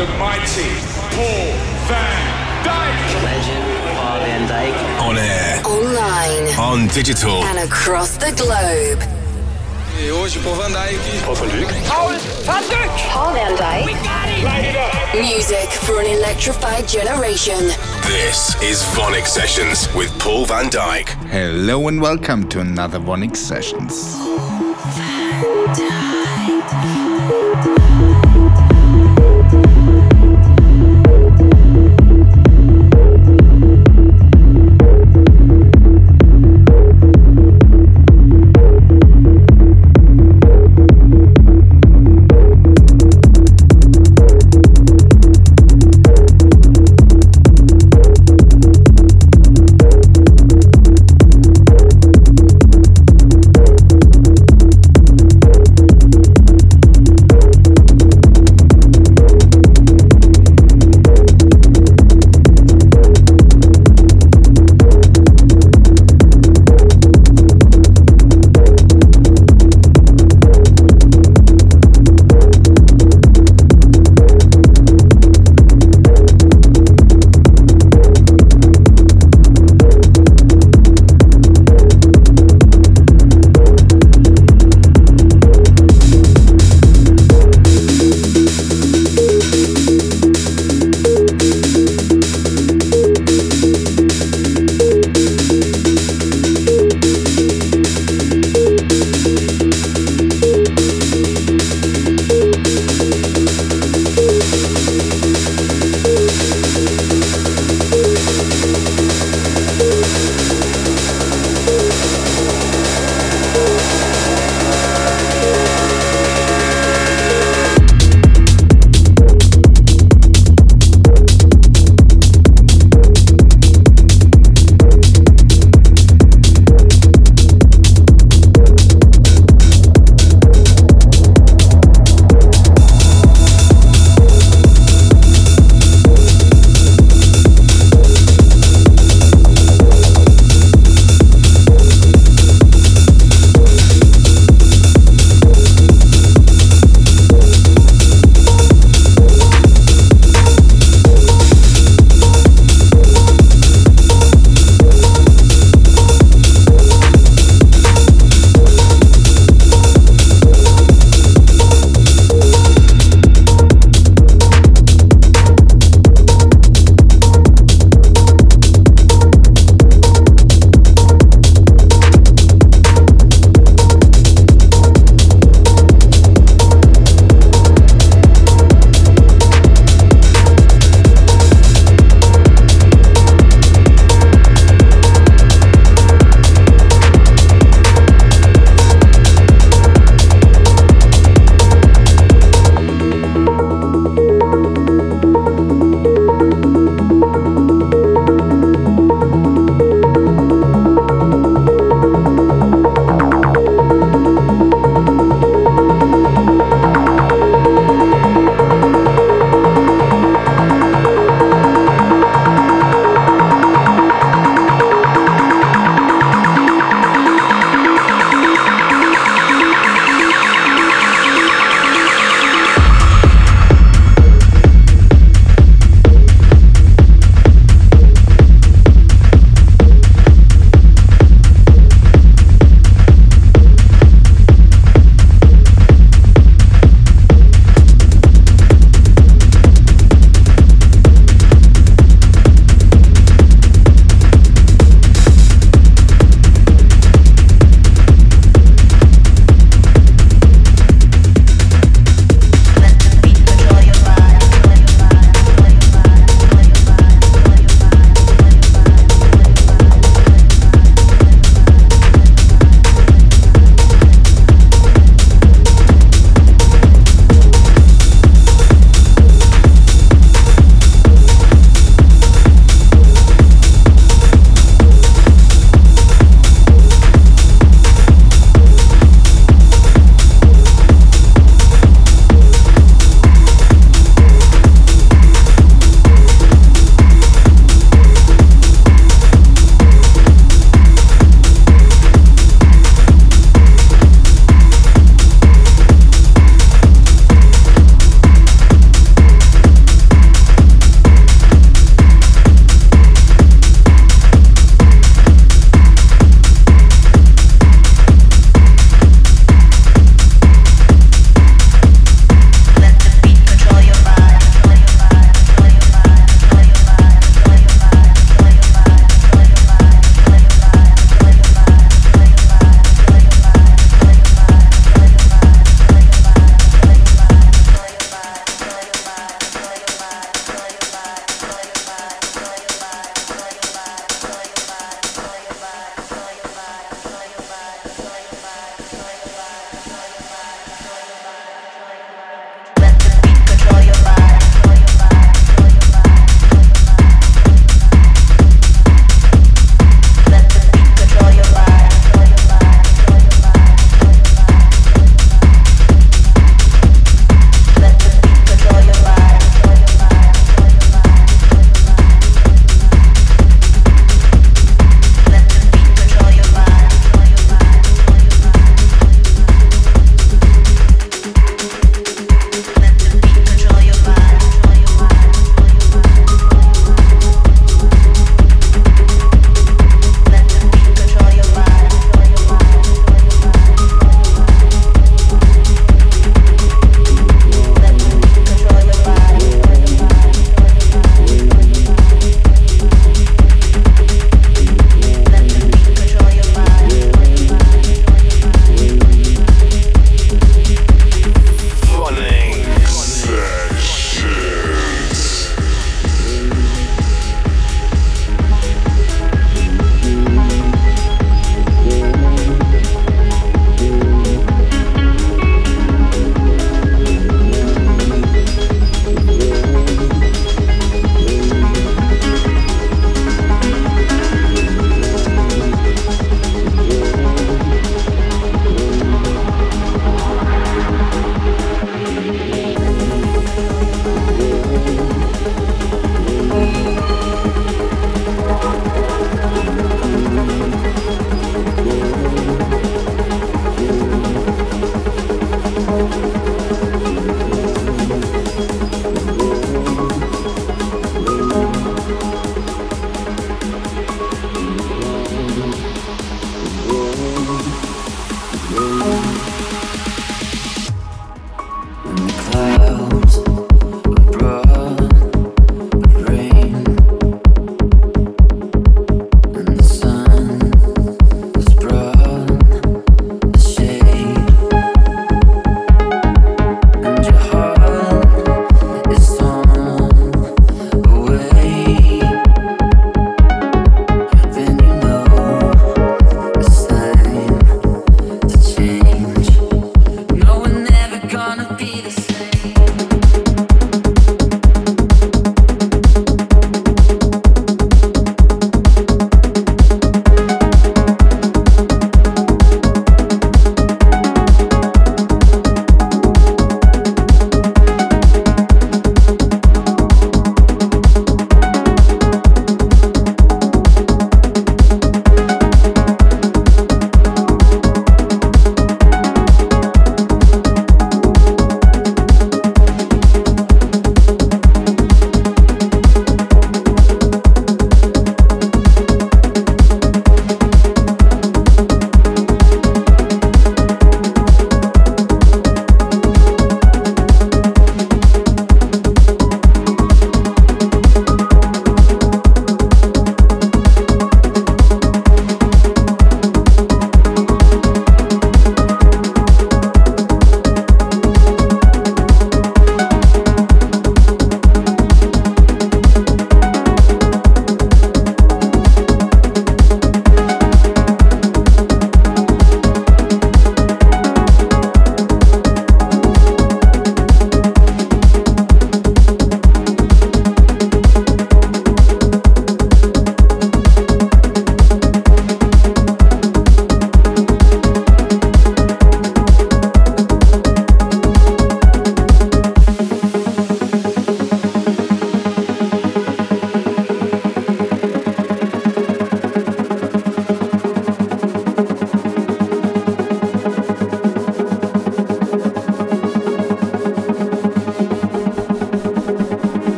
the mighty Paul van Dyk. Legend Paul van Dyk. On air, Online on digital. and across the globe. E hoje, Paul van Dyk. Paul van Dyk. Music for an electrified generation. This is VONYC Sessions with Paul van Dyk. Hello and welcome to another Vonix Sessions. to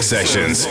Sessions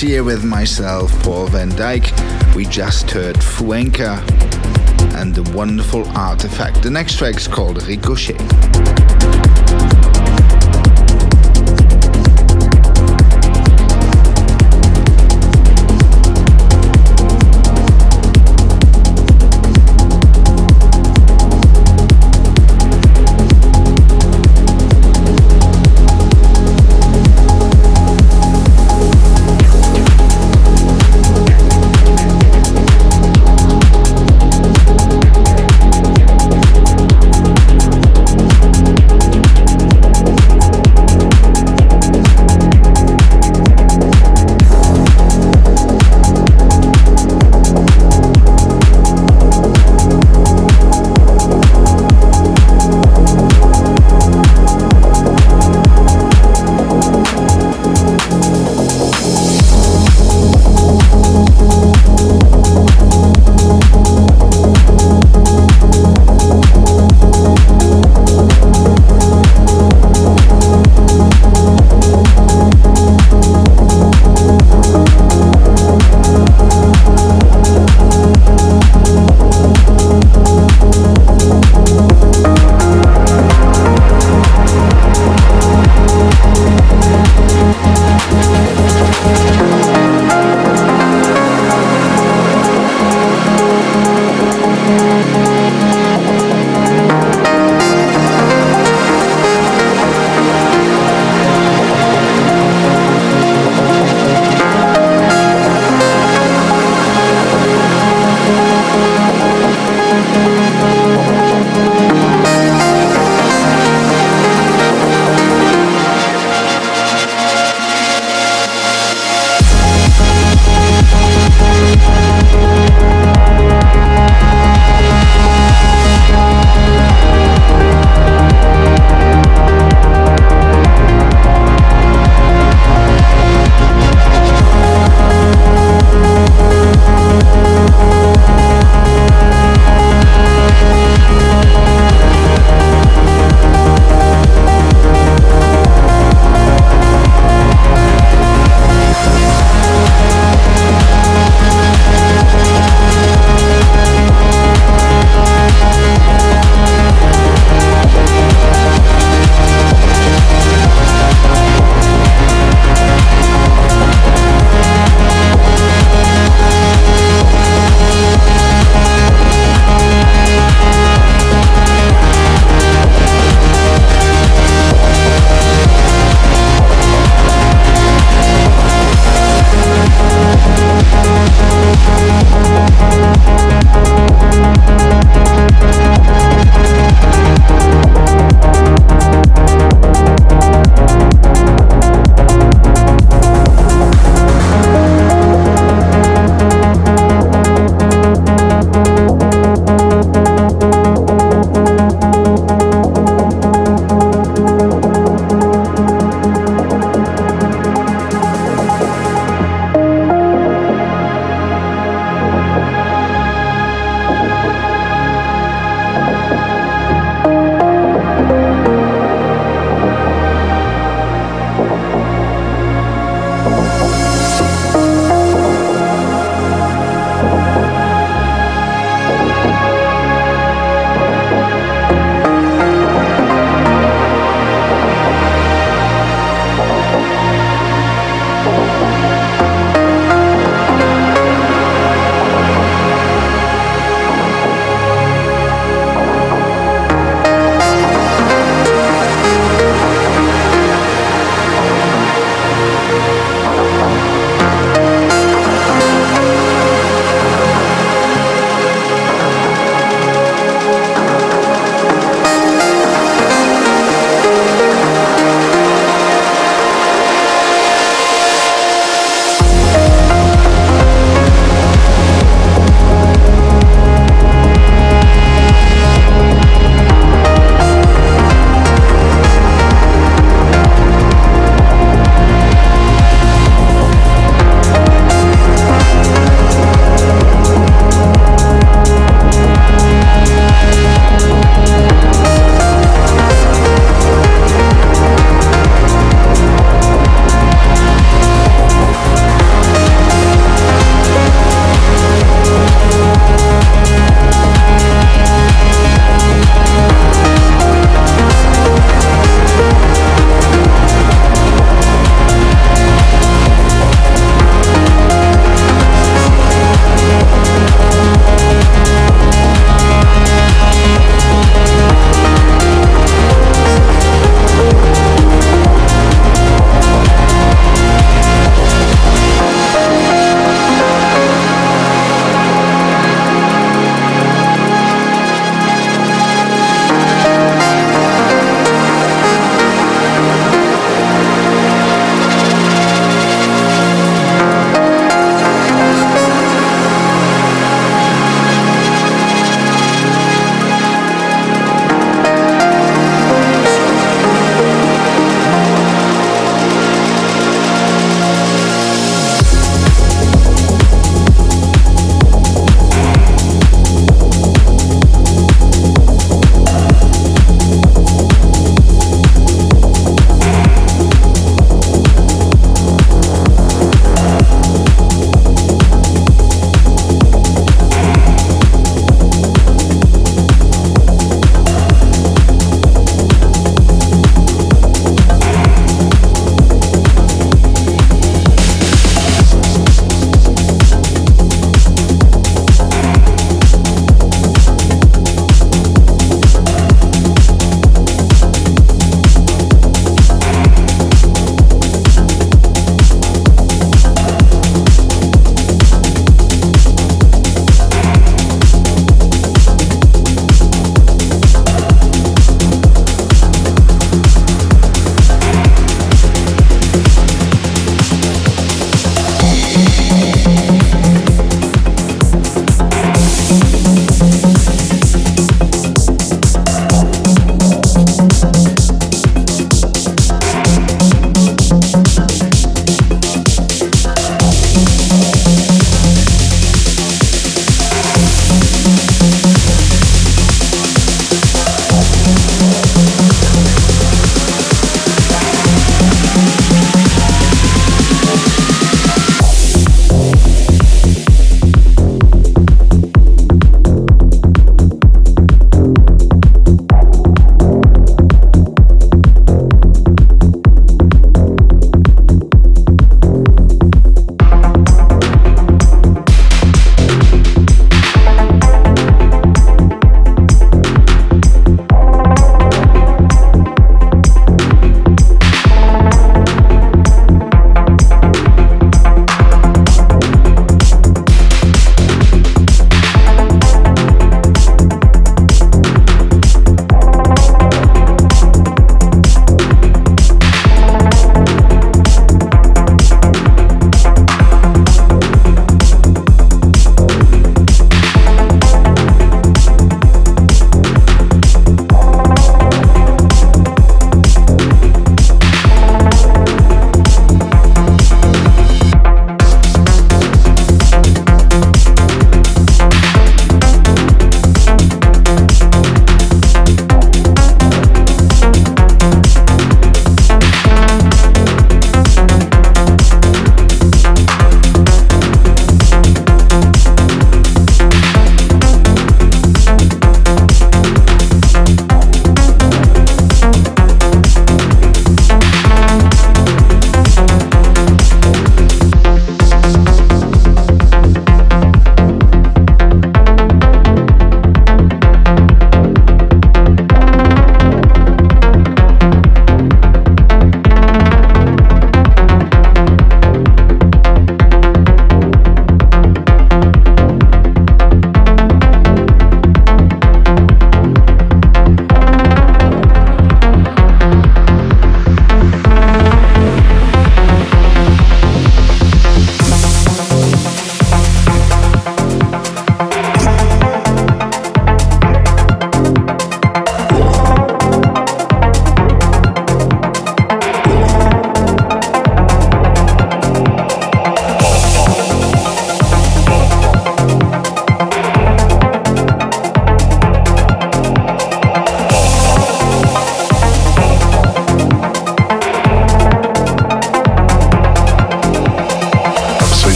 Here with myself, Paul van Dyk. We just heard Fuenka and the wonderful artifact. The next track is called Ricochet.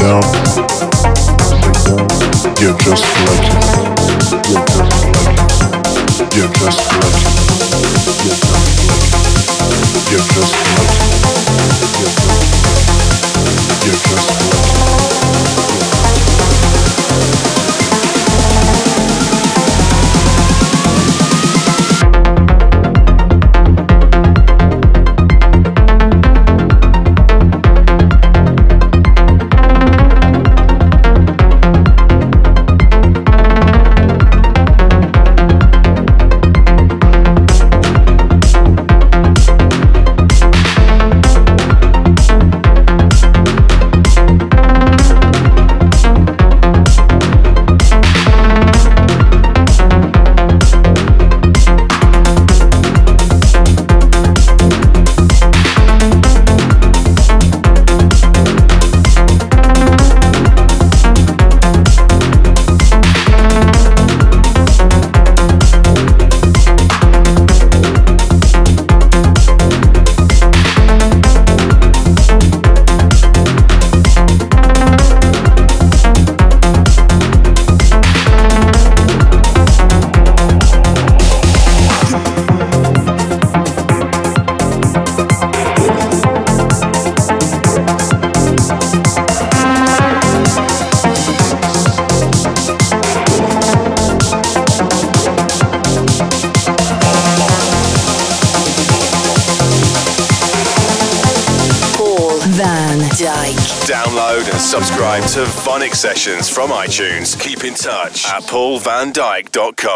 down, break down. You're just like it. You're just like it. You're just like it. You're just like it. You're just like it. You're just like it. You're just like it. sessions from iTunes. Keep in touch at paulvandyk.com.